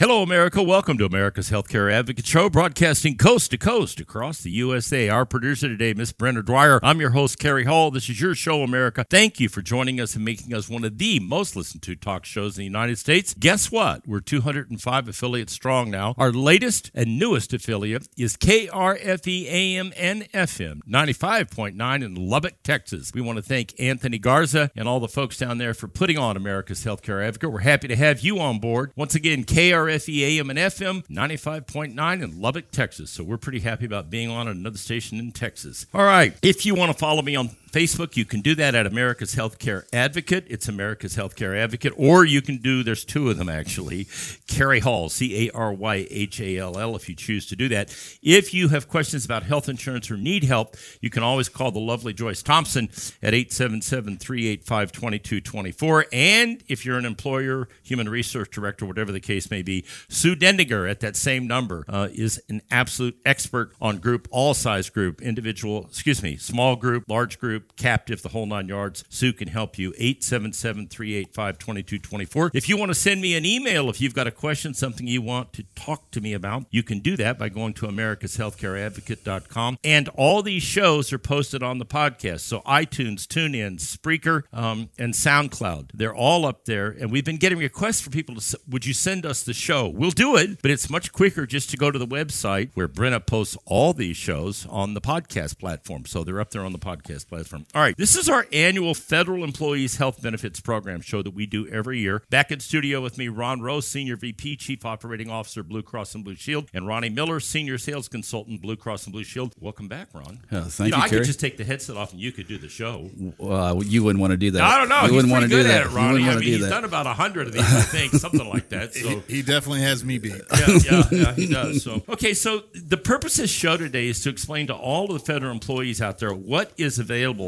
Hello, America. Welcome to America's Healthcare Advocate Show, broadcasting coast to coast across the USA. Our producer today, Miss Brenna Dwyer. I'm your host, Cary Hall. This is your show, America. Thank you for joining us and making us one of the most listened to talk shows in the United States. Guess what? We're 205 affiliates strong now. Our latest and newest affiliate is KRFE AM and FM 95.9 in Lubbock, Texas. We want to thank Anthony Garza and all the folks down there for putting on America's Healthcare Advocate. We're happy to have you on board. Once again, KRFE AM and FM 95.9 in Lubbock, Texas. So we're pretty happy about being on another station in Texas. All right. If you want to follow me on Facebook, you can do that at America's Healthcare Advocate. It's America's Healthcare Advocate. Or you can do, there's two of them actually, Cary Hall, C A R Y H A L L, if you choose to do that. If you have questions about health insurance or need help, you can always call the lovely Joyce Thompson at 877 385 2224. And if you're an employer, human resource director, whatever the case may be, Sue Dendiger at that same number uh, is an absolute expert on group, all size group, individual, excuse me, small group, large group, captive, the whole nine yards. Sue can help you. 877 385 2224. If you want to send me an email, if you've got a question, something you want to talk to me about, you can do that by going to americashealthcareadvocate.com. And all these shows are posted on the podcast. So iTunes, TuneIn, Spreaker, um, and SoundCloud. They're all up there. And we've been getting requests for people to, would you send us the show? We'll do it, but it's much quicker just to go to the website where Brenna posts all these shows on the podcast platform. So they're up there on the podcast platform. All right. This is our annual Federal Employees Health Benefits Program show that we do every year. Back in studio with me, Ron Rose, Senior VP, Chief Operating Officer, Blue Cross and Blue Shield, and Ronnie Miller, Senior Sales Consultant, Blue Cross and Blue Shield. Welcome back, Ron. Yeah, thank know, you, I Cary. could just take the headset off and you could do the show. Uh, you wouldn't want to do that. I don't know. You he's wouldn't want to do that. at it, You Ronnie. I want mean, to do he's that. done about a hundred of these, I think, something like that. So He definitely has me beat. yeah, yeah, yeah, he does. So, okay, so the purpose of this show today is to explain to all of the federal employees out there what is available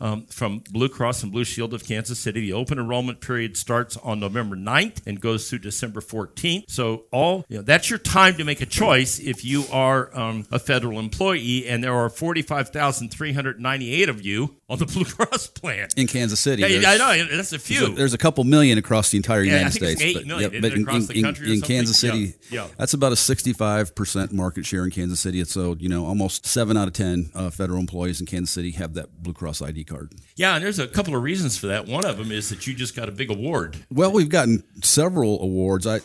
um, from Blue Cross and Blue Shield of Kansas City. The open enrollment period starts on November 9th and goes through December 14th. So, all you know, that's your time to make a choice if you are um, a federal employee, and there are 45,398 of you on the Blue Cross plan. in Kansas City. Yeah, I know that's a few. There's a, there's a couple million across the entire Yeah, I United States. eight million, but it, in, across in, the country in, in? Kansas Yeah, City, yeah. that's about a 65% market share in Kansas City. It's so you know almost seven out of ten uh, federal employees in Kansas City have that Blue Cross ID card. Yeah, and there's a couple of reasons for that. One of them is that you just got a big award. Well, we've gotten several awards. I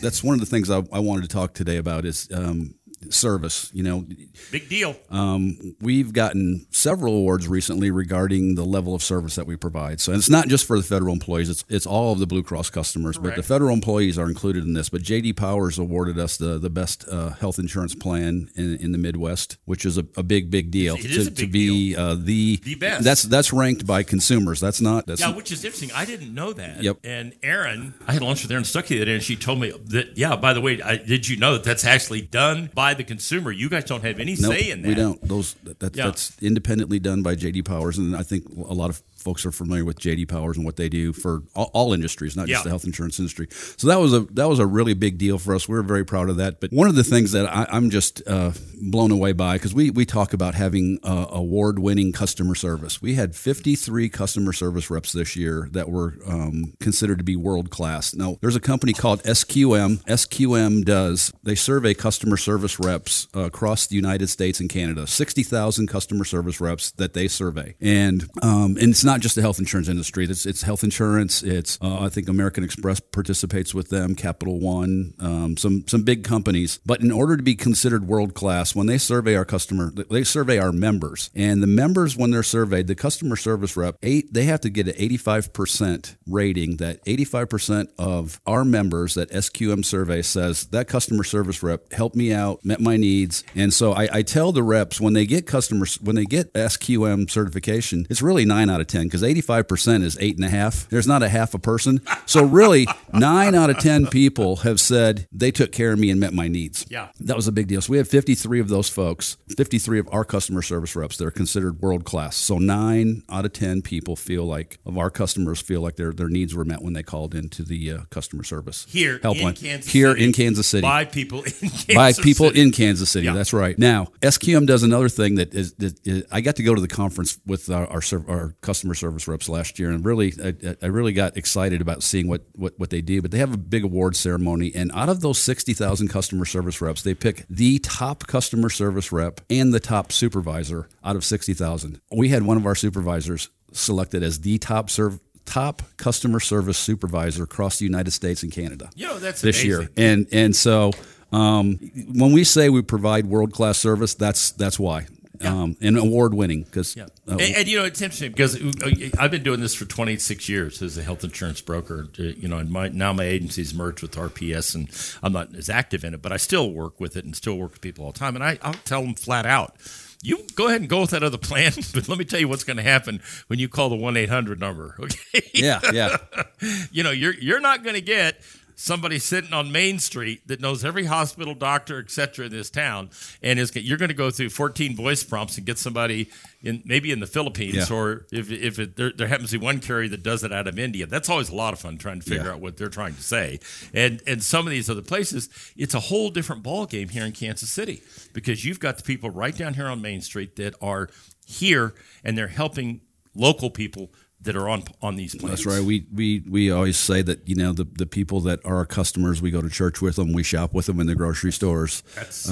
that's one of the things I, I wanted to talk today about is um, service. You know, Big deal. Um, we've gotten several awards recently regarding the level of service that we provide. So and it's not just for the federal employees; it's it's all of the Blue Cross customers. But the federal employees are included in this. But JD Powers awarded us the the best uh, health insurance plan in, in the Midwest, which is a, a big big deal It is to, a to big be uh, the The best. That's that's ranked by consumers. That's not that's Yeah, which is interesting. I didn't know that. Yep. And Erin, I had lunch with Erin Stuckey the other day, and she told me that, yeah, by the way, I, did you know that that's actually done by the consumer? You guys don't have any Nope, say in that. We don't. Those that, that, Yeah. that's independently done by JD Powers, and I think a lot of folks are familiar with JD Powers and what they do for all, all industries, not Yeah. just the health insurance industry. So that was a that was a really big deal for us. We are very proud of that. But one of the things that I, I'm just uh, blown away by because we we talk about having uh, award winning customer service. We had 53 customer service reps this year that were um, considered to be world class. Now there's a company called SQM. SQM does they survey customer service reps uh, across the United States and Canada. 60,000 customer service reps that they survey, and um, and it's not not just the health insurance industry. It's, it's health insurance. It's uh, I think American Express participates with them, Capital One, um, some some big companies. But in order to be considered world class, when they survey our customer, they survey our members, and the members when they're surveyed, the customer service rep eight they have to get an 85 percent rating. That 85 percent of our members that SQM survey says that customer service rep helped me out, met my needs, and so I, I tell the reps when they get customers when they get SQM certification, it's really nine out of ten because 85 percent is eight and a half. There's not a half a person, so really nine out of ten people have said they took care of me and met my needs. Yeah. that was a big deal. So we have 53 of those folks, 53 of our customer service reps that are considered world class. So nine out of ten people feel like of our customers feel like their their needs were met when they called into the uh, customer service Here helpline in Kansas here City, in Kansas City by people in Kansas by people City. in Kansas City. Yeah. That's right. Now, SQM does another thing that is, that is I got to go to the conference with our our, our customer service reps last year, and really, I, I really got excited about seeing what, what what they do. But they have a big award ceremony, and out of those sixty thousand customer service reps, they pick the top customer service rep and the top supervisor out of sixty thousand. We had one of our supervisors selected as the top serv- top customer service supervisor across the United States and Canada know, that's this amazing. year. And and so um, when we say we provide world class service, that's that's why. Um, and award winning because Yeah. uh, and, and, you know it's interesting because uh, I've been doing this for 26 years as a health insurance broker. uh, You know, and my now my agency's merged with RPS, and I'm not as active in it, but I still work with it and still work with people all the time. And I, I'll tell them flat out, you go ahead and go with that other plan, but let me tell you what's going to happen when you call the one 800 number. Okay, yeah, yeah, you know you're you're not going to get somebody sitting on Main Street that knows every hospital, doctor, et cetera, in this town, and is you're going to go through 14 voice prompts and get somebody in maybe in the Philippines, Yeah. or if if it, there, there happens to be one carrier that does it out of India. That's always a lot of fun trying to figure Yeah. out what they're trying to say. And and some of these other places, it's a whole different ball game here in Kansas City because you've got the people right down here on Main Street that are here and they're helping local people that are on on these plans. that's right. We we we always say that you know the the people that are our customers, we go to church with them, we shop with them in the grocery stores.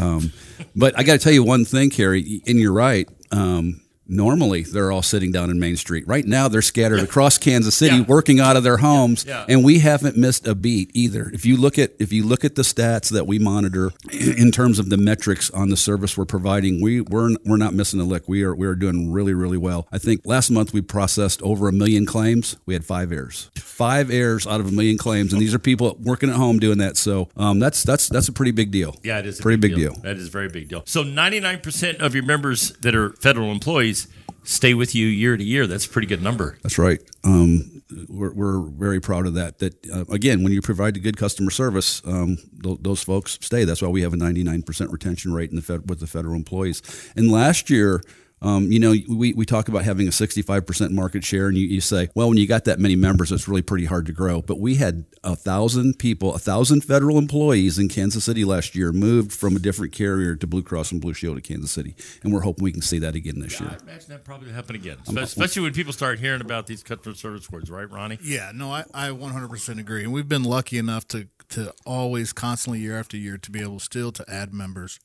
Um, but I got to tell you one thing, Cary, and you're right. Um, Normally, they're all sitting down in Main Street. Right now, they're scattered across Kansas City, Yeah. working out of their homes, Yeah. and we haven't missed a beat either. If you look at if you look at the stats that we monitor in terms of the metrics on the service we're providing, we we're we're not missing a lick. We are we are doing really really well. I think last month we processed over a million claims. We had five errors, five errors out of a million claims, and these are people working at home doing that. So um, that's that's that's a pretty big deal. Yeah, it is a pretty big deal. That is a very big deal. So 99% of your members that are federal employees stay with you year to year. That's a pretty good number. That's right. Um, we're, we're very proud of that. That uh, again, when you provide a good customer service, um, th- those folks stay. That's why we have a 99% retention rate in the fed- with the federal employees. And last year. Um, you know, we, we talk about having a 65% market share, and you, you say, well, when you got that many members, it's really pretty hard to grow. But we had a thousand people, a thousand federal employees in Kansas City last year moved from a different carrier to Blue Cross and Blue Shield of Kansas City. And we're hoping we can see that again this year. I imagine that probably will happen again, especially, especially when people start hearing about these customer service words, right, Ronnie? Yeah, no, I, I 100% agree. And we've been lucky enough to, to always, constantly, year after year, to be able still to add members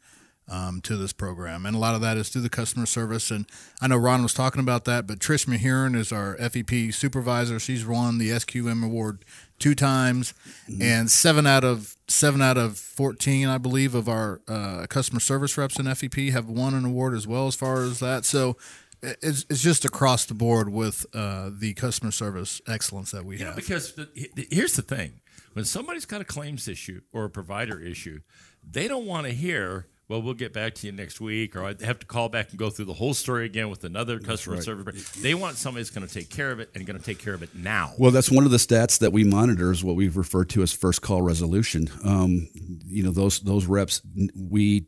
um, to this program. And a lot of that is through the customer service. And I know Ron was talking about that, but Trish Mahurin is our FEP supervisor. She's won the SQM award two times, and seven out of seven out of 14, I believe, of our uh, customer service reps in FEP have won an award as well as far as that. So it's, it's just across the board with uh, the customer service excellence that we You know, have. because the, the- here's the thing when somebody's got a claims issue or a provider issue, they don't want to hear, well, we'll get back to you next week, or I have to call back and go through the whole story again with another customer service. They want somebody that's going to take care of it and going to take care of it now. Well, that's one of the stats that we monitor is what we've referred to as first call resolution. Um, you know, those those reps, we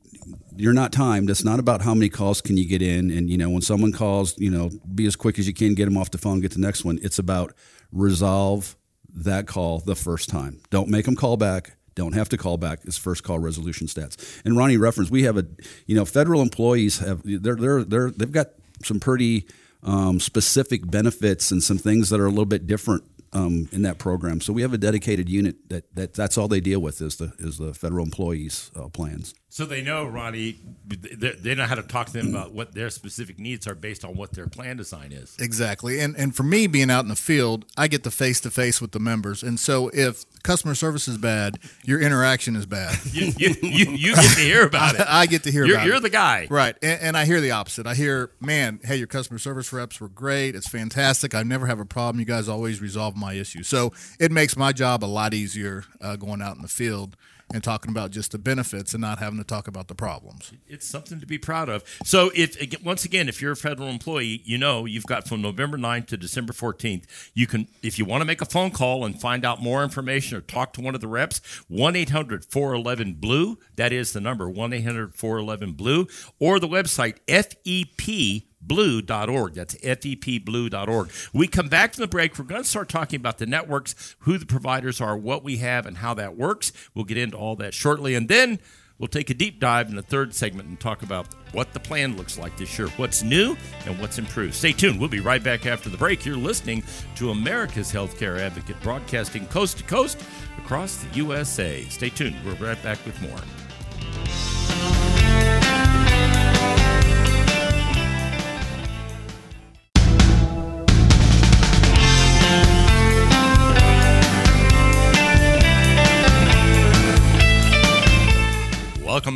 you're not timed. It's not about how many calls can you get in, and you know, when someone calls, you know, be as quick as you can, get them off the phone, get the next one. It's about resolve that call the first time. Don't make them call back. Don't have to call back. It's first call resolution stats. And Ronnie referenced we have a, you know, federal employees have they're they're they're they've got some pretty um, specific benefits and some things that are a little bit different um, in that program. So we have a dedicated unit that, that that's all they deal with is the is the federal employees uh, plans. So they know, Ronnie, they they know how to talk to them about what their specific needs are based on what their plan design is. Exactly. And and for me being out in the field, I get the face to face with the members. And so if customer service is bad, your interaction is bad. You, you, you, you get to hear about it. I get to hear You're, about you're it. the guy. Right. And, and I hear the opposite. I hear, man, hey, your customer service reps were great. It's fantastic. I never have a problem. You guys always resolve my issue. So it makes my job a lot easier uh, going out in the field and talking about just the benefits and not having to talk about the problems. It's something to be proud of. So, if once again, if you're a federal employee, you know you've got from November 9th to December 14th. You can, if you want to make a phone call and find out more information or talk to one of the reps, 1 800 411 Blue. That is the number 1 800 411 Blue, or the website FEP blue.org. That's fepblue.org. We come back from the break. We're going to start talking about the networks, who the providers are, what we have, and how that works. We'll get into all that shortly. And then we'll take a deep dive in the third segment and talk about what the plan looks like this year, what's new, and what's improved. Stay tuned. We'll be right back after the break. You're listening to America's Healthcare Advocate, broadcasting coast to coast across the USA. Stay tuned. We're right back with more.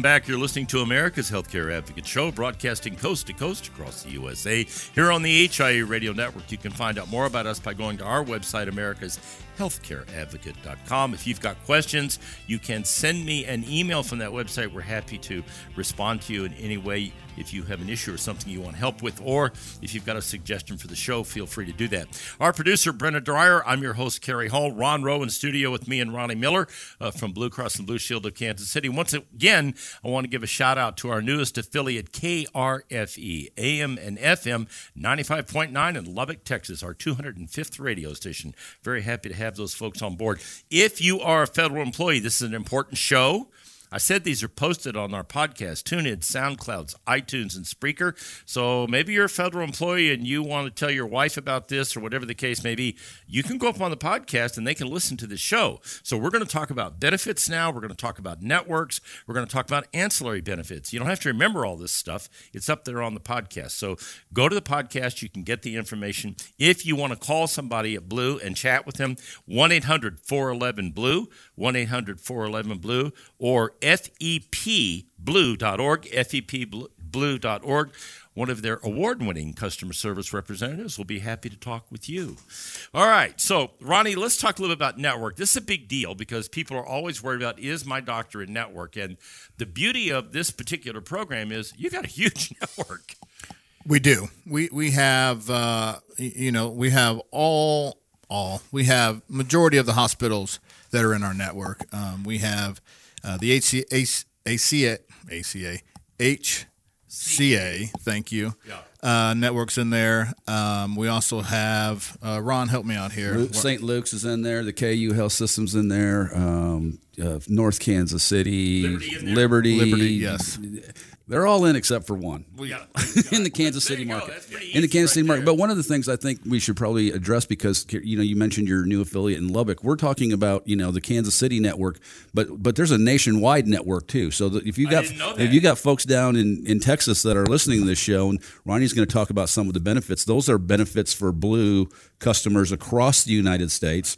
Back. You're listening to America's Healthcare Advocate Show, broadcasting coast to coast across the USA. Here on the HIA Radio Network, you can find out more about us by going to our website, americashealthcareadvocate.com. If you've got questions, you can send me an email from that website. We're happy to respond to you in any way if you have an issue or something you want help with, or if you've got a suggestion for the show, feel free to do that. Our producer, Brenna Dwyer. I'm your host, Cary Hall. Ron Rowe in studio with me and Ronnie Miller uh, from Blue Cross and Blue Shield of Kansas City. Once again, I want to give a shout out to our newest affiliate, KRFE, AM and FM 95.9 in Lubbock, Texas, our 205th radio station. Very happy to have those folks on board. If you are a federal employee, this is an important show. I said these are posted on our podcast, TuneIn, SoundClouds, iTunes, and Spreaker. So maybe you're a federal employee and you want to tell your wife about this or whatever the case may be. You can go up on the podcast and they can listen to the show. So we're going to talk about benefits now. We're going to talk about networks. We're going to talk about ancillary benefits. You don't have to remember all this stuff. It's up there on the podcast. So go to the podcast. You can get the information. If you want to call somebody at Blue and chat with them, 1 800 411 Blue, 1 800 411 Blue, or fepblue.org, fepblue.org. One of their award winning customer service representatives will be happy to talk with you. All right. So, Ronnie, let's talk a little bit about network. This is a big deal because people are always worried about is my doctor in network? And the beauty of this particular program is you got a huge network. We do. We we have uh, you know we have all all we have majority of the hospitals that are in our network. Um, we have uh, the HCA, ACA ACA HCA. Thank you. Uh, networks in there. Um, we also have uh, Ron. Help me out here. Luke, St. Luke's is in there. The KU Health System's in there. Um, uh, North Kansas City, Liberty in there? Liberty, Liberty, yes. They're all in except for one in the Kansas City market. In the Kansas right City market. But one of the things I think we should probably address because you know you mentioned your new affiliate in Lubbock. We're talking about you know the Kansas City network, but but there's a nationwide network too. So that if you got if you got folks down in, in Texas that are listening to this show, and Ronnie's going to talk about some of the benefits. Those are benefits for Blue customers across the United States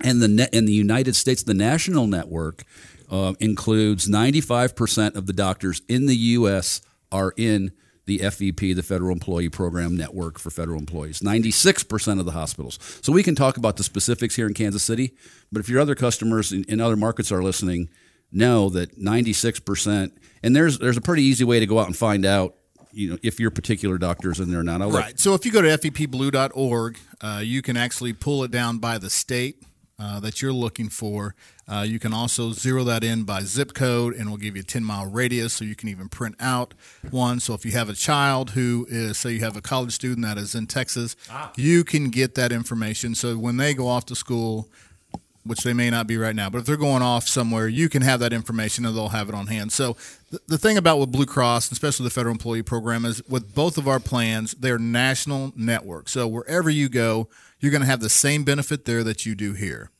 and the net in the United States, the national network uh, includes 95% of the doctors in the U.S. are in the FEP, the Federal Employee Program Network for federal employees. 96% of the hospitals. So we can talk about the specifics here in Kansas City, but if your other customers in, in other markets are listening, know that 96%, and there's there's a pretty easy way to go out and find out. You know, if your particular doctor is in there or not. I'll Right. So if you go to fepblue.org, uh, you can actually pull it down by the state uh, that you're looking for. Uh, you can also zero that in by zip code, and we'll give you a 10 mile radius so you can even print out one. So if you have a child who is, say, you have a college student that is in Texas, you can get that information. So when they go off to school, which they may not be right now, but if they're going off somewhere, you can have that information and they'll have it on hand. So the, the thing about with Blue Cross, especially the federal employee program, is with both of our plans, they're national networks. So wherever you go, you're going to have the same benefit there that you do here.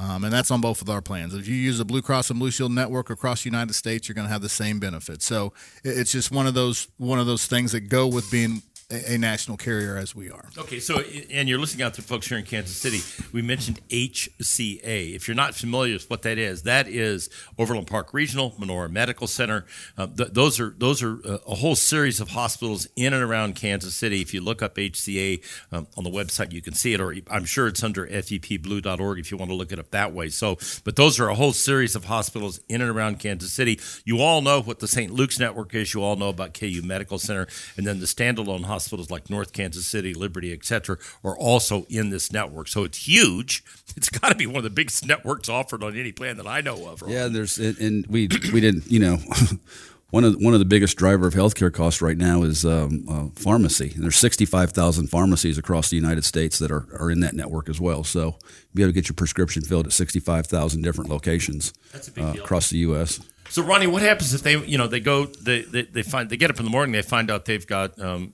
Um, and that's on both of our plans. If you use the Blue Cross and Blue Shield network across the United States, you're going to have the same benefits. So it's just one of those one of those things that go with being a, national carrier as we are. Okay, so and you're listening out to folks here in Kansas City. We mentioned HCA. If you're not familiar with what that is, that is Overland Park Regional Menorah Medical Center. Uh, th- those are those are uh, a whole series of hospitals in and around Kansas City. If you look up HCA um, on the website, you can see it, or I'm sure it's under fepblue.org if you want to look it up that way. So, but those are a whole series of hospitals in and around Kansas City. You all know what the St. Luke's network is. You all know about KU Medical Center, and then the standalone hospitals like North Kansas City, Liberty, etc., are also in this network. So it's huge. It's got to be one of the biggest networks offered on any plan that I know of. Yeah, there's and- we we didn't you know. One of one of the biggest driver of healthcare costs right now is um, uh, pharmacy. And there's 65,000 pharmacies across the United States that are, are in that network as well. So you'll be able to get your prescription filled at 65,000 different locations That's a big uh, deal. across the U.S. So Ronnie, what happens if they, you know, they go, they, they, they find, they get up in the morning, they find out they've got um,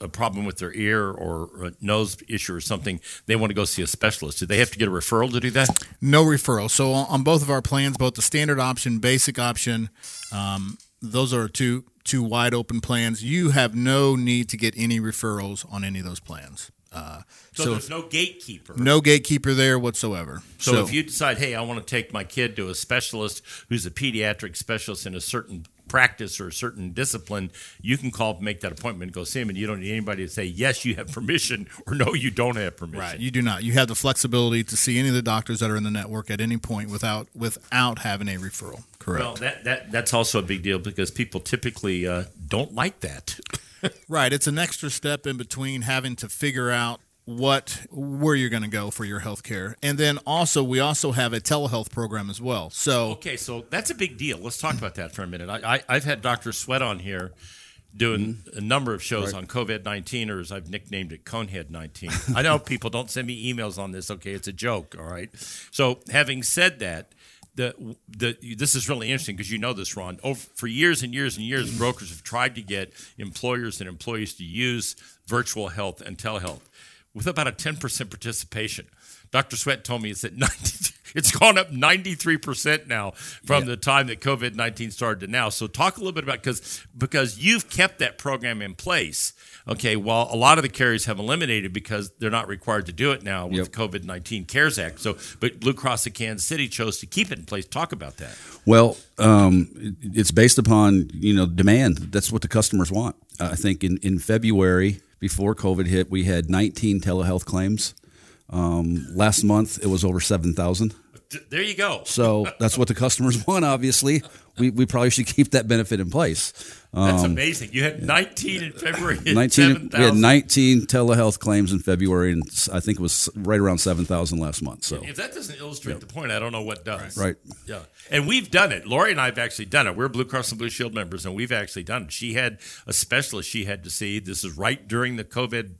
a, problem with their ear or a nose issue or something. They want to go see a specialist. Do they have to get a referral to do that? No referral. So on, on both of our plans, both the standard option, basic option, um, those are two two wide open plans. You have no need to get any referrals on any of those plans. Uh, So, so there's no gatekeeper. no gatekeeper there whatsoever. So, if you decide, hey, I want to take my kid to a specialist who's a pediatric specialist in a certain practice or a certain discipline, you can call, make that appointment, and go see him, and you don't need anybody to say yes, you have permission, or no, you don't have permission. Right, you do not. You have the flexibility to see any of the doctors that are in the network at any point without without having a referral. Correct. Well, that, that that's also a big deal because people typically uh, don't like that. Right. It's an extra step in between having to figure out what where you're going to go for your health care. And then also we also have a telehealth program as well. So Okay, so that's a big deal. Let's talk about that for a minute. I, I, I've had Dr. Sweat on here doing mm-hmm. a number of shows on COVID 19, or as I've nicknamed it, Conehead 19. I know people don't send me emails on this. Okay, it's a joke. All right. So, having said that, the, the this is really interesting because you know this, Ron. Over, for years and years and years, brokers have tried to get employers and employees to use virtual health and telehealth with about a 10% participation. Dr. Sweat told me it's at 90, it's gone up 93% now from the time that COVID 19 started to now. So talk a little bit about because because you've kept that program in place. Okay, while a lot of the carriers have eliminated because they're not required to do it now with Yep. COVID 19 CARES Act. So, but Blue Cross of Kansas City chose to keep it in place. Talk about that. Well, um, it's based upon you know demand. That's what the customers want. I think in, in February before COVID hit, we had 19 telehealth claims. Um, last month it was over 7,000. D- There you go. So that's what the customers want. Obviously, we, we probably should keep that benefit in place. That's Um, amazing. You had 19 in February. and 19 we had 19 telehealth claims in February, and I think it was right around 7,000 last month. So If that doesn't illustrate the point, I don't know what does. Right. Yeah. And we've done it. Lori and I have actually done it. We're Blue Cross and Blue Shield members, and we've actually done it. She had a specialist she had to see. This is right during the COVID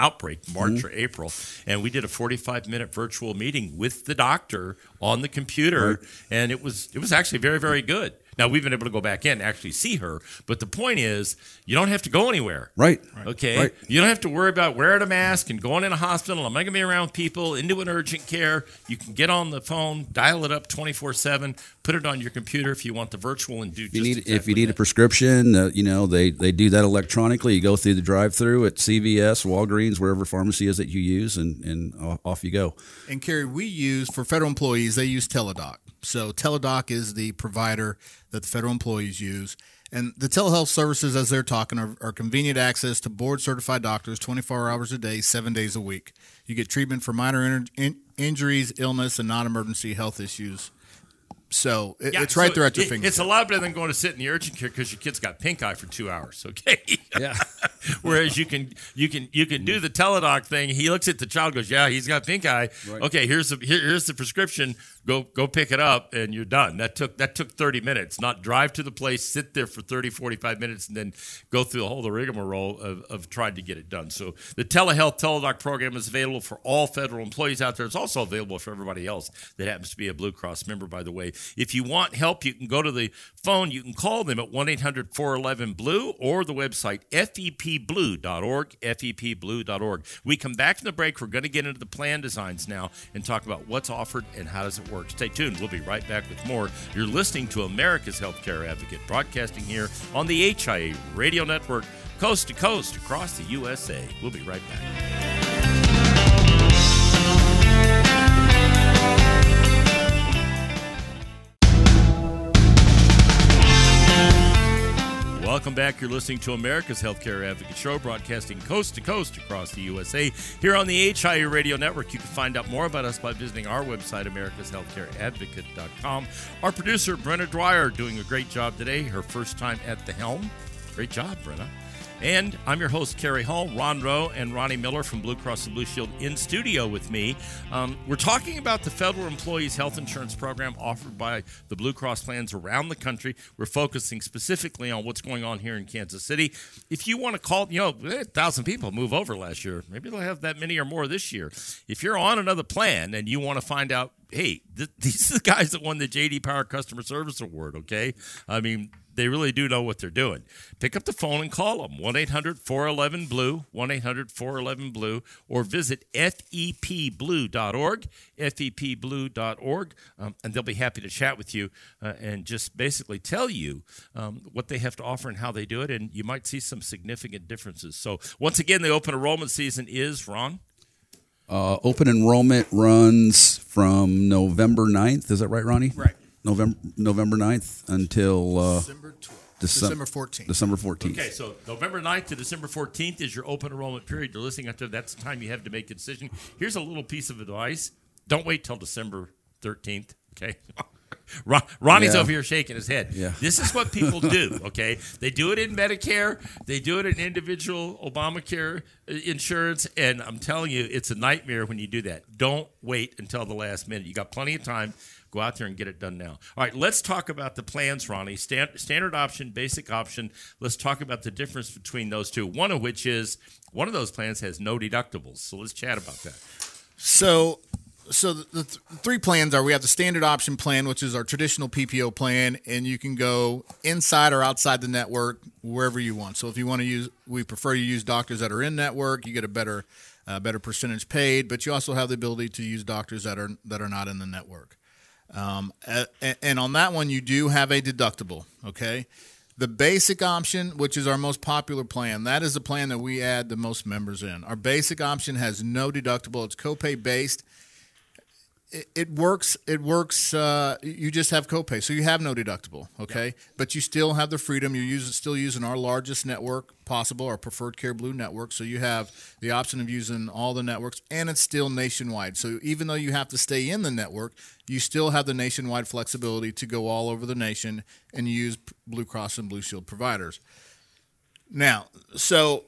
outbreak, March Mm-hmm. or April. And we did a 45 minute virtual meeting with the doctor on the computer. And it was it was actually very, very good. Now we've been able to go back in and actually see her. But the point is you don't have to go anywhere. right, Okay. Right. You don't have to worry about wearing a mask and going in a hospital. I'm not going to be around people into an urgent care. You can get on the phone, dial it up 24 7, put it on your computer if you want the virtual and do If you just need if you need a prescription, uh, you know they, they do that electronically. You go through the drive-through at CVS, Walgreens, wherever pharmacy is that you use, and and off you go. And Cary, we use for federal employees, they use Teladoc. So Teladoc is the provider that the federal employees use. And the telehealth services, as they're talking, are, are convenient access to board certified doctors 24 hours a day, seven days a week. You get treatment for minor in, in, injuries, illness, and non emergency health issues. So it, Yeah, it's right so there at your it- fingertips. It's a lot better than going to sit in the urgent care because your kid's got pink eye for two hours. Okay. Yeah. Whereas you can you can you can do the Teladoc thing. He looks at the child, goes, "Yeah, he's got pink eye. Okay, here's the here, here's the prescription. Go go pick it up, and you're done." That took that took 30 minutes. Not drive to the place, sit there for 30, 45 minutes, and then go through the whole the rigmarole of, of trying to get it done. So the telehealth Teladoc program is available for all federal employees out there. It's also available for everybody else that happens to be a Blue Cross member. By the way, if you want help, you can go to the phone. You can call them at 1 800 411 Blue or the website fepblue.org, fepblue.org. We come back from the break. We're going to get into the plan designs now and talk about what's offered and how does it work. Stay tuned. We'll be right back with more. You're listening to America's Healthcare Advocate, broadcasting here on the HIA Radio Network, coast to coast across the USA. We'll be right back. Welcome back. You're listening to America's Healthcare Advocate Show, broadcasting coast to coast across the USA. Here on the HIA Radio Network, you can find out more about us by visiting our website, americashealthcareadvocate.com. Our producer, Brenna Dwyer, doing a great job today, her first time at the helm. Great job, Brenna. And I'm your host, Cary Hall, Ron Rowe, and Ronnie Miller from Blue Cross and Blue Shield in studio with me. Um, we're talking about the federal employees health insurance program offered by the Blue Cross plans around the country. We're focusing specifically on what's going on here in Kansas City. If you want to call, you know, a thousand people move over last year. Maybe they'll have that many or more this year. If you're on another plan and you want to find out, hey, th- these are the guys that won the JD Power Customer Service Award, okay? I mean, they really do know what they're doing. Pick up the phone and call them 1 800 411 Blue, 1 800 411 Blue, or visit fepblue.org, fepblue.org, um, and they'll be happy to chat with you uh, and just basically tell you um, what they have to offer and how they do it. And you might see some significant differences. So, once again, the open enrollment season is, Ron? Uh, open enrollment runs from November 9th. Is that right, Ronnie? Right. November November 9th until uh, December 12th. Decem- December 14th. December 14th. Okay, so November 9th to December 14th is your open enrollment period. You're listening after that's the time you have to make a decision. Here's a little piece of advice don't wait till December 13th, okay? Ron, Ronnie's Yeah. over here shaking his head. Yeah. This is what people do, okay? They do it in Medicare, they do it in individual Obamacare uh, insurance, and I'm telling you, it's a nightmare when you do that. Don't wait until the last minute. You got plenty of time. Go out there and get it done now. All right, let's talk about the plans, Ronnie. Stan- standard option, basic option. Let's talk about the difference between those two. One of which is one of those plans has no deductibles. So let's chat about that. So, so the, the th- three plans are: we have the standard option plan, which is our traditional PPO plan, and you can go inside or outside the network wherever you want. So, if you want to use, we prefer you use doctors that are in network. You get a better, uh, better percentage paid, but you also have the ability to use doctors that are that are not in the network. Um, and on that one, you do have a deductible. Okay. The basic option, which is our most popular plan, that is the plan that we add the most members in. Our basic option has no deductible. It's copay based. It, it works. It works. Uh, you just have copay, so you have no deductible. Okay, but you still have the freedom. You're using, still using our largest network possible, our preferred Care Blue network. So you have the option of using all the networks, and it's still nationwide. So even though you have to stay in the network, you still have the nationwide flexibility to go all over the nation and use Blue Cross and Blue Shield providers. Now, so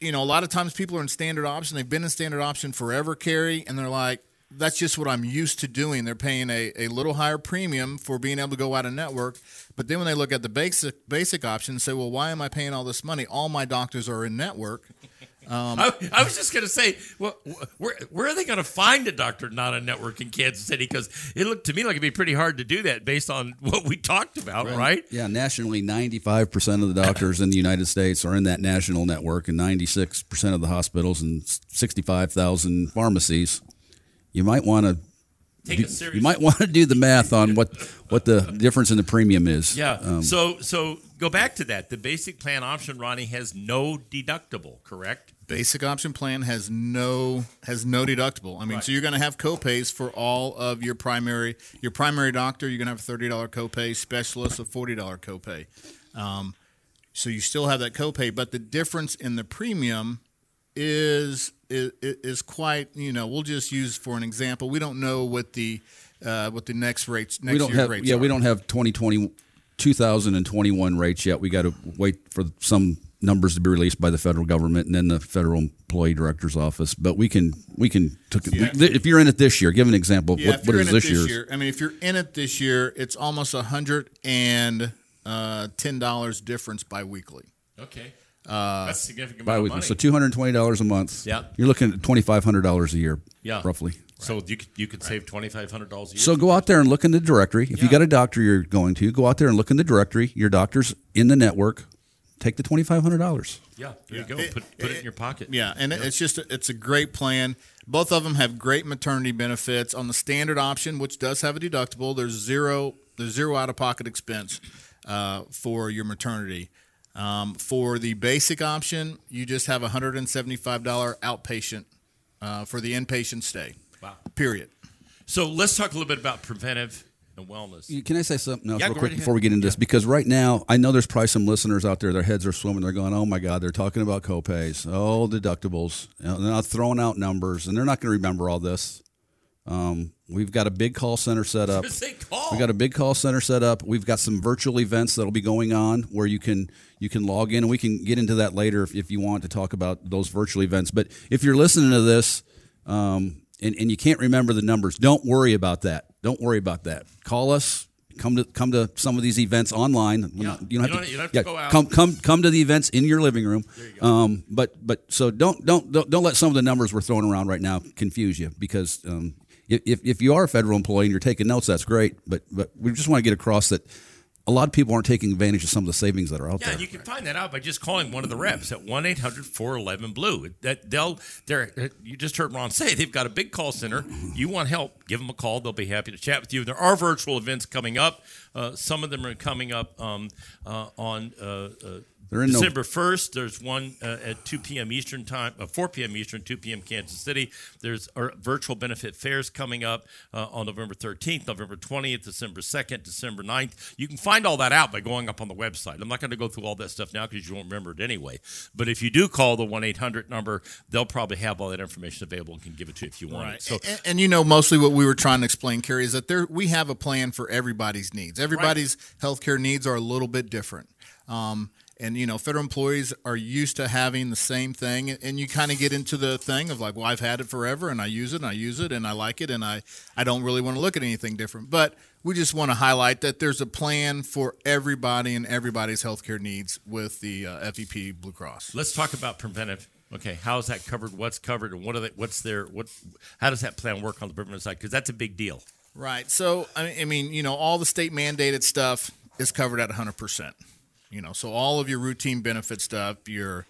you know, a lot of times people are in standard option. They've been in standard option forever, Cary, and they're like, that's just what I'm used to doing. They're paying a, a little higher premium for being able to go out of network. But then when they look at the basic basic option and say, well, why am I paying all this money? All my doctors are in network. Um, I, I was just going to say, well, where, where are they going to find a doctor not a network in Kansas City? Because it looked to me like it'd be pretty hard to do that based on what we talked about, right? Yeah, nationally, 95% of the doctors in the United States are in that national network, and 96% of the hospitals and 65,000 pharmacies. You might want to. Take a serious. You might want to do the math on what what the difference in the premium is. Yeah. Um, so so go back to that. The basic plan option, Ronnie, has no deductible, correct? Basic option plan has no has no deductible. I mean, Right. so you're going to have copays for all of your primary your primary doctor. You're going to have a thirty dollar copay. Specialist a forty dollar copay. Um, so you still have that copay, but the difference in the premium is is, is quite. You know, we'll just use for an example. We don't know what the uh, what the next rates next we don't year's have rates yeah are. we don't have 2020 2021 rates yet. We got to wait for some numbers to be released by the federal government and then the federal employee director's office. But we can we can took if you're in it this year, give an example. of Yeah, what, if what you're is in it this this year's? year, I mean, if you're in it this year, it's almost a hundred and uh, ten dollars difference biweekly. Okay. That's a significant amount Bi-weekly. money. So two hundred twenty dollars a month. Yeah. you're looking at twenty five hundred dollars a year. Yeah. roughly. so you could, you could save twenty five hundred dollars a year. So go out there and look in the directory. If you got a doctor you're going to, go out there and look in the directory. Your doctor's in the network. take the twenty five hundred dollars. Yeah, there you go. It- put put it, in your pocket. Yeah, and it's just it's a great plan. Both of them have great maternity benefits. On the standard option, which does have a deductible, there's zero there's zero out of pocket expense uh, for your maternity. Um, for the basic option, you just have a hundred and seventy five dollar outpatient uh, for the inpatient stay. Wow. Period. So let's talk a little bit about preventive and wellness. Can I say something else Yeah, real quick right before we get into this? Because right now, I know there's probably some listeners out there. Their heads are swimming. They're going, "Oh my God!" They're talking about copays, oh deductibles. You know, they're not throwing out numbers, and they're not going to remember all this. Um, we've got a big call center set up. Just say call. We got a big call center set up. We've got some virtual events that'll be going on where you can you can log in, and we can get into that later if, if you want to talk about those virtual events. But if you're listening to this um, and, and you can't remember the numbers, don't worry about that. Don't worry about that. Call us. Come to come to some of these events online. Yeah. You don't have You don't- to, you don't have to yeah, go out. Come come come to the events in your living room. Um, but but so don't don't don't don't let some of the numbers we're throwing around right now confuse you because um, if if you are a federal employee and you're taking notes, that's great. But but we just want to get across that a lot of people aren't taking advantage of some of the savings that are out Yeah, there. and you can find that out by just calling one of the reps at 1-800-411-BLUE. That they'll they're you just heard Ron say they've got a big call center. You want help? Give them a call. They'll be happy to chat with you. There are virtual events coming up. Uh, some of them are coming up um, uh, on. Uh, uh, They're in no- December 1st, there's one uh, at 2 p.m. Eastern time, uh, 4 p.m. Eastern, 2 p.m. Kansas City. There's our virtual benefit fairs coming up uh, on November 13th, November 20th, December 2nd, December 9th. You can find all that out by going up on the website. I'm not going to go through all that stuff now because you won't remember it anyway. But if you do call the 1 800 number, they'll probably have all that information available and can give it to you if you want it. So, and, and you know, mostly what we were trying to explain, Cary, is that there we have a plan for everybody's needs. Everybody's healthcare needs are a little bit different. Um, and you know, federal employees are used to having the same thing, and you kind of get into the thing of like, well, I've had it forever, and I use it, and I use it, and I like it, and I I don't really want to look at anything different. But we just want to highlight that there's a plan for everybody and everybody's healthcare needs with the uh, FEP Blue Cross. let's talk about preventive. Okay, how is that covered? What's covered, and what are they? What's their what? How does that plan work on the preventive side? Because that's a big deal. Right. So I mean- I mean, you know, all the state mandated stuff is covered at 100%. You know, so all of your routine benefit stuff, your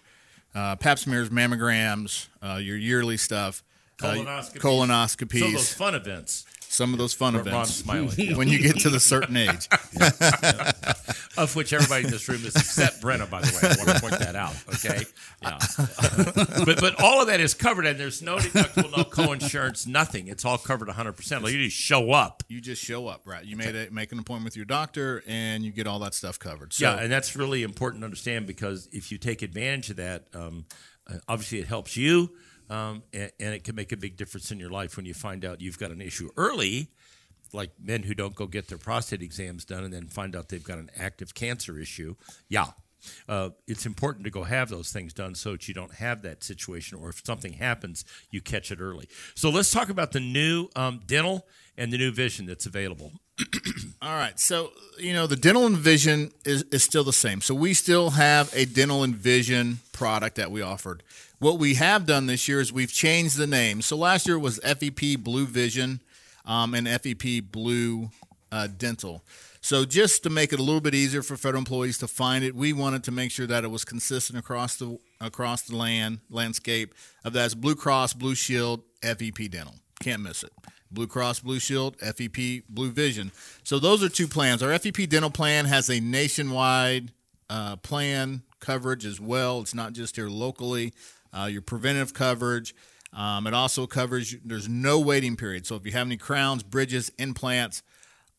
uh, pap smears, mammograms, uh, your yearly stuff, uh, Colonoscopies. colonoscopies, So those fun events. Some of those fun Where events smiling. when you get to the certain age. of which everybody in this room is except Brenna, by the way. I want to point that out. Okay, yeah. but but all of that is covered, and there's no deductible, no co-insurance, nothing. It's all covered 100. percent Like you just show up. You just show up, right? You made a, make an appointment with your doctor, and you get all that stuff covered. So, yeah, and that's really important to understand because if you take advantage of that, um, uh, obviously it helps you, um, and, and it can make a big difference in your life when you find out you've got an issue early. Like men who don't go get their prostate exams done and then find out they've got an active cancer issue. Yeah. Uh, it's important to go have those things done so that you don't have that situation, or if something happens, you catch it early. So let's talk about the new um, dental and the new vision that's available. All right. So, you know, the dental and vision is, is still the same. So, we still have a dental and vision product that we offered. What we have done this year is we've changed the name. So, last year was FEP Blue Vision um, and FEP Blue uh, Dental. So, just to make it a little bit easier for federal employees to find it, we wanted to make sure that it was consistent across the across the land landscape of that's Blue Cross, Blue Shield, FEP Dental. Can't miss it. Blue Cross Blue Shield, FEP Blue Vision. So those are two plans. Our FEP dental plan has a nationwide uh, plan coverage as well. It's not just here locally. Uh, your preventive coverage. Um, it also covers. There's no waiting period. So if you have any crowns, bridges, implants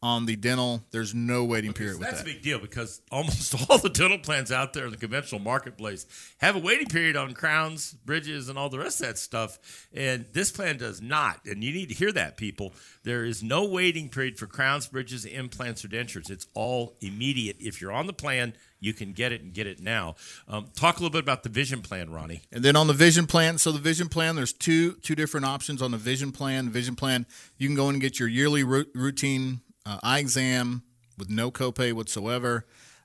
on the dental, there's no waiting period with That's that. a big deal because almost all the dental plans out there in the conventional marketplace have a waiting period on crowns, bridges, and all the rest of that stuff. And this plan does not. And you need to hear that, people. There is no waiting period for crowns, bridges, implants, or dentures. It's all immediate. If you're on the plan, you can get it and get it now. Um, talk a little bit about the vision plan, Ronnie. And then on the vision plan, so the vision plan, there's two two different options on the vision plan. The vision plan, you can go in and get your yearly routine uh, eye exam with no copay whatsoever.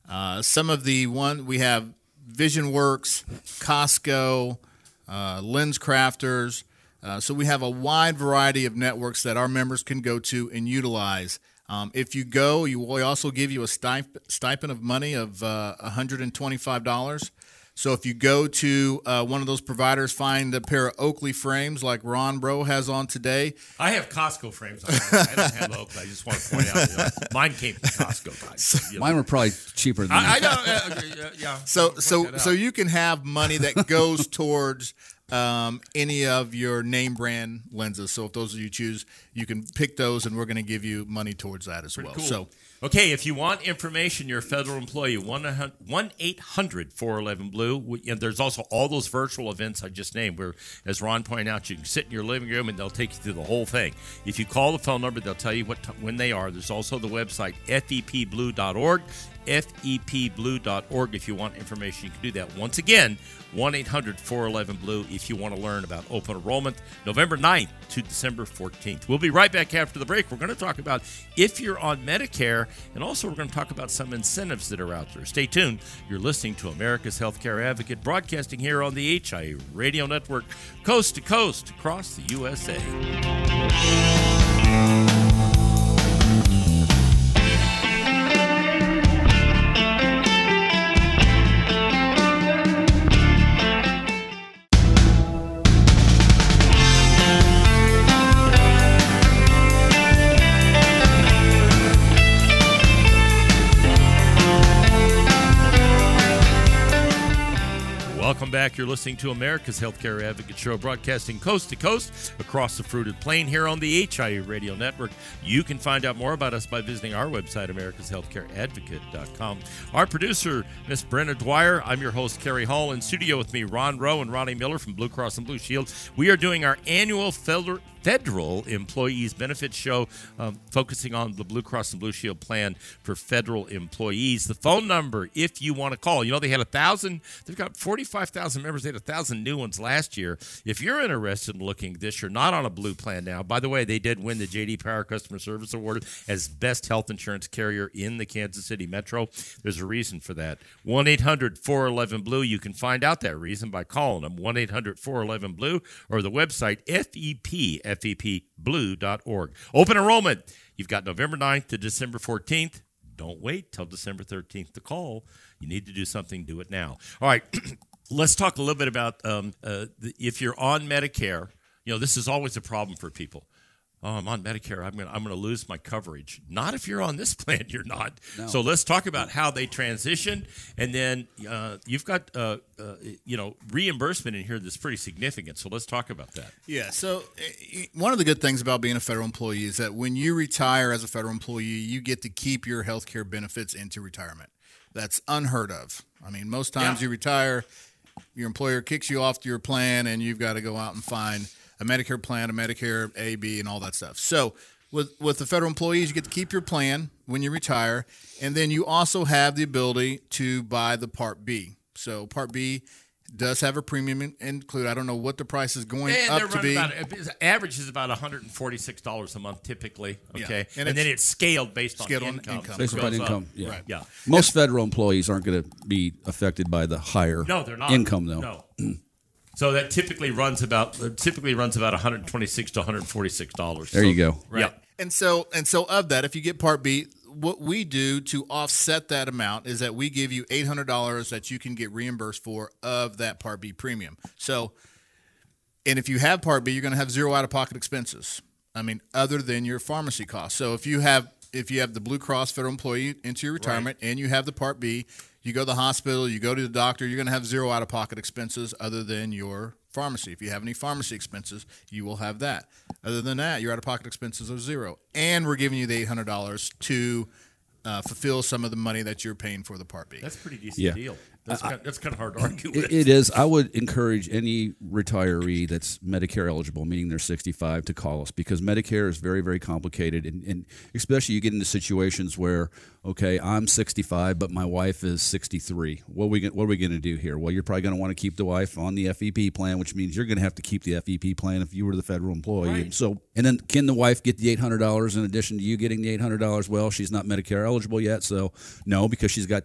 Uh, some of the one we have Visionworks, Costco, uh, LensCrafters. Uh, so we have a wide variety of networks that our members can go to and utilize Um, if you go, you we also give you a stip- stipend of money of uh, $125. So if you go to uh, one of those providers, find a pair of Oakley frames like Ron Bro has on today. I have Costco frames. On mine. I don't have Oakley. I just want to point out, you know, mine came from Costco, guys. You know. Mine were probably cheaper than I, I that. know. yeah, yeah. So so so you can have money that goes towards um, any of your name brand lenses. So if those of you choose, you can pick those, and we're going to give you money towards that as well. Cool. So Okay, if you want information, you're a federal employee, 1 800 411 Blue. And there's also all those virtual events I just named where, as Ron pointed out, you can sit in your living room and they'll take you through the whole thing. If you call the phone number, they'll tell you what t- when they are. There's also the website, fepblue.org. fepblue.org. If you want information, you can do that. Once again, 1 800 411 Blue if you want to learn about open enrollment, November 9th to December 14th. We'll be right back after the break. We're going to talk about if you're on Medicare, and also we're going to talk about some incentives that are out there. Stay tuned. You're listening to America's Healthcare Advocate, broadcasting here on the HIA Radio Network, coast to coast across the USA. You're listening to America's Healthcare Advocate Show, broadcasting coast to coast across the fruited plain here on the HIA Radio Network. You can find out more about us by visiting our website, americashealthcareadvocate.com. Our producer, Miss Brenna Dwyer. I'm your host, Cary Hall. In studio with me, Ron Rowe and Ronnie Miller from Blue Cross and Blue Shield. We are doing our annual federal federal employees benefits show um, focusing on the blue cross and blue shield plan for federal employees. The phone number if you want to call you know they had a thousand they've got 45000 members. They had a thousand new ones last year. If you're interested in looking this you're not on a blue plan now. By the way they did win the jd power customer service award as best health insurance carrier in the kansas city metro. There's a reason for that. 1-800-411-blue you can find out that reason by calling them 1-800-411-blue or the website fep fepblue.org. Open enrollment. You've got November 9th to December 14th. Don't wait till December 13th to call. You need to do something, do it now. All right, let's talk a little bit about um, uh, the, if you're on Medicare. You know, this is always a problem for people. Oh, I'm on Medicare. I'm going I'm to lose my coverage. Not if you're on this plan. You're not. So let's talk about how they transition, and then uh, you've got uh, uh, you know reimbursement in here that's pretty significant. So let's talk about that. Yeah. So eh, one of the good things about being a federal employee is that when you retire as a federal employee, you get to keep your health care benefits into retirement. That's unheard of. I mean, most times Yeah. you retire, your employer kicks you off to your plan, and you've got to go out and find a Medicare plan, a Medicare A, B, and all that stuff. So with with the federal employees, you get to keep your plan when you retire, and then you also have the ability to buy the Part B. So Part B does have a premium in- include. I don't know what the price is going And up to be. about average is about one hundred and forty six dollars a month typically. Yeah. Okay, And and, then it's it's scaled based scaled on on income. income. Based upon goes up. income, yeah. Right. Yeah. Most federal employees aren't going to be affected by the higher No, they're not income, though. No. so that typically runs about uh, typically runs about one hundred twenty six to one hundred forty six dollars. There you go. Yeah. And so and so of that, if you get Part B, what we do to offset that amount is that we give you eight hundred dollars that you can get reimbursed for of that Part B premium. So, and if you have Part B, you're going to have zero out of pocket expenses. I mean, other than your pharmacy costs. So if you have if you have the Blue Cross federal employee into your retirement and you have the Part B, you go to the hospital, you go to the doctor, you're going to have zero out of pocket expenses other than your pharmacy. If you have any pharmacy expenses, you will have that. Other than that, your out of pocket expenses are zero. And we're giving you the $800 to uh, fulfill some of the money that you're paying for the Part B. That's a pretty decent Yeah. deal. That's, kind, that's kind of hard to argue with. It, it is. I would encourage any retiree that's Medicare eligible, meaning they're 65, to call us because Medicare is very, very complicated. And, and especially you get into situations where, okay, I'm 65, but my wife is 63. What are we, what are we going to do here? Well, you're probably going to want to keep the wife on the FEP plan, which means you're going to have to keep the FEP plan if you were the federal employee. Right. So, and then can the wife get the $800 in addition to you getting the $800? Well, she's not Medicare eligible yet. So, no, because she's got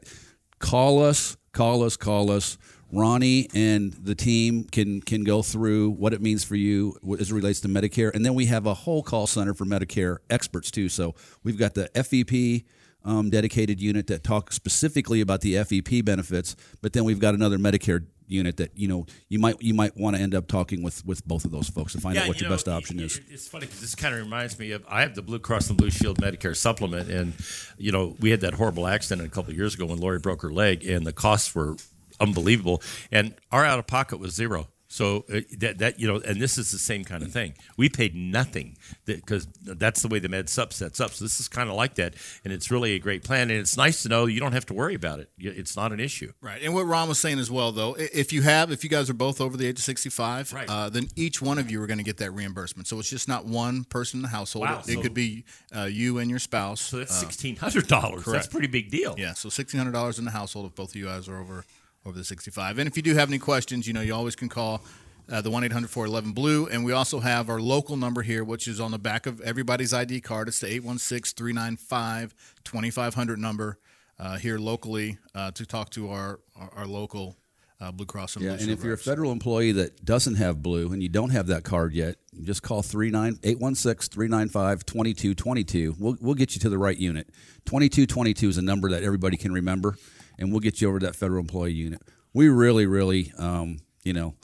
call us, call us, call us Ronnie and the team can can go through what it means for you as it relates to Medicare, and then we have a whole call center for Medicare experts too. So we've got the FEP um, dedicated unit that talks specifically about the FEP benefits, but then we've got another Medicare unit that you know you might you might want to end up talking with with both of those folks to find out what you your know, best option it- is. It's funny because this kind of reminds me of I have the Blue Cross and Blue Shield Medicare supplement, and you know we had that horrible accident a couple of years ago when Lori broke her leg, and the costs were unbelievable, and our out of pocket was zero. So uh, that that you know, and this is the same kind of thing. We paid nothing because that's the way the Med Sup sets up. So this is kind of like that, and it's really a great plan, and it's nice to know you don't have to worry about it. It's not an issue. Right, and what Ron was saying as well, though, if you have, if you guys are both over the age of sixty-five, Right. uh, then each one of you are going to get that reimbursement. So it's just not one person in the household. Wow, it, it so- could be uh, you and your spouse. So that's Uh, sixteen hundred dollars. That's pretty big deal. Yeah, so sixteen hundred dollars in the household if both of you guys are over over the sixty five. And if you do have any questions, you know, you always can call uh, the one 800 blue and we also have our local number here which is on the back of everybody's id card it's the 816-395-2500 number uh, here locally uh, to talk to our our, our local uh, blue cross and Yeah, blue and if you're a federal employee that doesn't have blue and you don't have that card yet, just call 816-395-2222. We'll we'll get you to the right unit. 2222 is a number that everybody can remember and we'll get you over to that federal employee unit. We really really um, you know,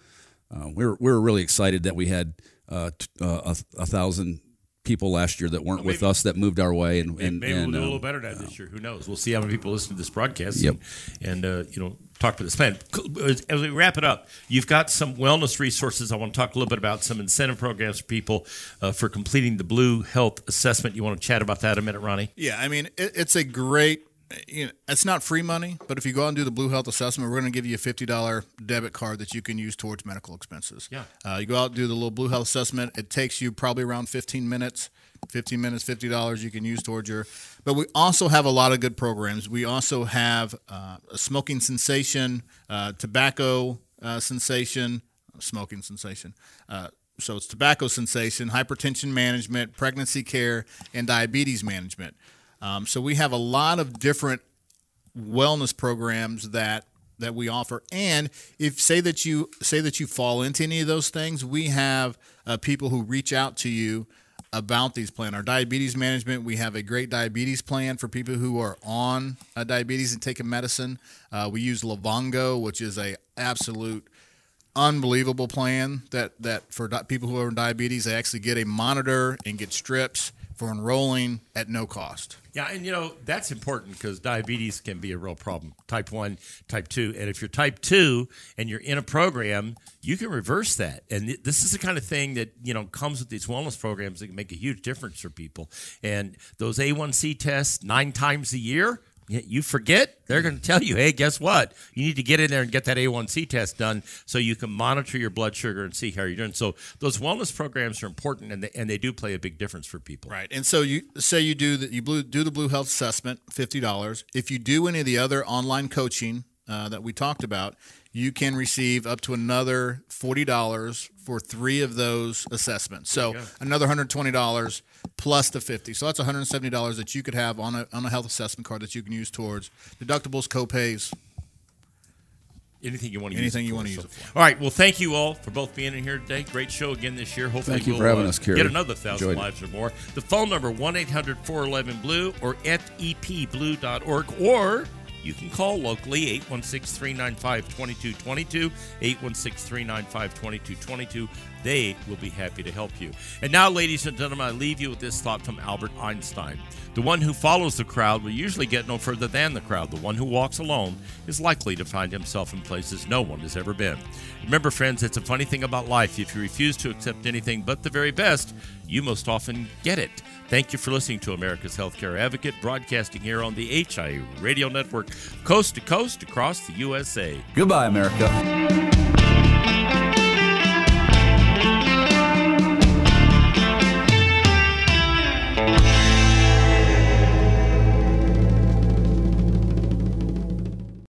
uh, we were we were really excited that we had uh, t- uh, a, a thousand people last year that weren't with maybe- us that moved our way and and, Maybe and we'll do a um, little better than that this year. Who knows? We'll see how many people listen to this broadcast. Yep. And, and uh, you know, talk about this plan. As as we wrap it up, you've got some wellness resources. I want to talk a little bit about some incentive programs for people uh, for completing the Blue Health Assessment. You want to chat about that a minute, Ronnie? Yeah, I mean, it, it's a great. You know, it's not free money, but if you go out and do the Blue Health Assessment, we're going to give you a fifty dollar debit card that you can use towards medical expenses. Yeah. uh, you go out and do the little Blue Health Assessment. It takes you probably around fifteen minutes. Fifteen minutes, fifty dollars you can use towards your. But we also have a lot of good programs. We also have uh, a smoking sensation, uh, tobacco uh, cessation, smoking sensation, Uh, so it's tobacco sensation, hypertension management, pregnancy care, and diabetes management. Um, so we have a lot of different wellness programs that that we offer. And if say that you say that you fall into any of those things we have uh, people who reach out to you about these plans our diabetes management we have a great diabetes plan for people who are on diabetes and taking medicine. Uh, we use Livongo which is a absolute unbelievable plan that that for di- people who are in diabetes they actually get a monitor and get strips for enrolling at no cost Yeah, and you know that's important because diabetes can be a real problem. Type one, type two, and if you're type two and you're in a program, you can reverse that. And th- this is the kind of thing that you know comes with these wellness programs that can make a huge difference for people. And those A1C tests nine times a year. You forget, they're going to tell you, hey, guess what? You need to get in there and get that A1C test done so you can monitor your blood sugar and see how you're doing. So, those wellness programs are important and they, and they do play a big difference for people. Right. And so you say you do that you blue, do the Blue Health Assessment, fifty dollars. If you do any of the other online coaching uh, that we talked about, you can receive up to another forty dollars for three of those assessments. So another hundred twenty dollars plus the fifty. So that's one hundred seventy dollars that you could have on a on a health assessment card that you can use towards deductibles, copays. Anything you want to Anything use it you wanna use it for. All right. Well, thank you all for both being in here today. Great show again this year. Hopefully, Thank you we'll for having uh, us, Cary. get another thousand Enjoyed it. lives or more. The phone number one 411 blue or fepblue.org or you can call locally 816-395-2222 816-395-2222 they will be happy to help you. And now ladies and gentlemen i leave you with this thought from albert einstein. The one who follows the crowd will usually get no further than the crowd. The one who walks alone is likely to find himself in places no one has ever been. Remember friends it's a funny thing about life. If you refuse to accept anything but the very best you most often get it. Thank you for listening to America's Healthcare Advocate, broadcasting here on the HI Radio Network, coast to coast across the USA. Goodbye, America.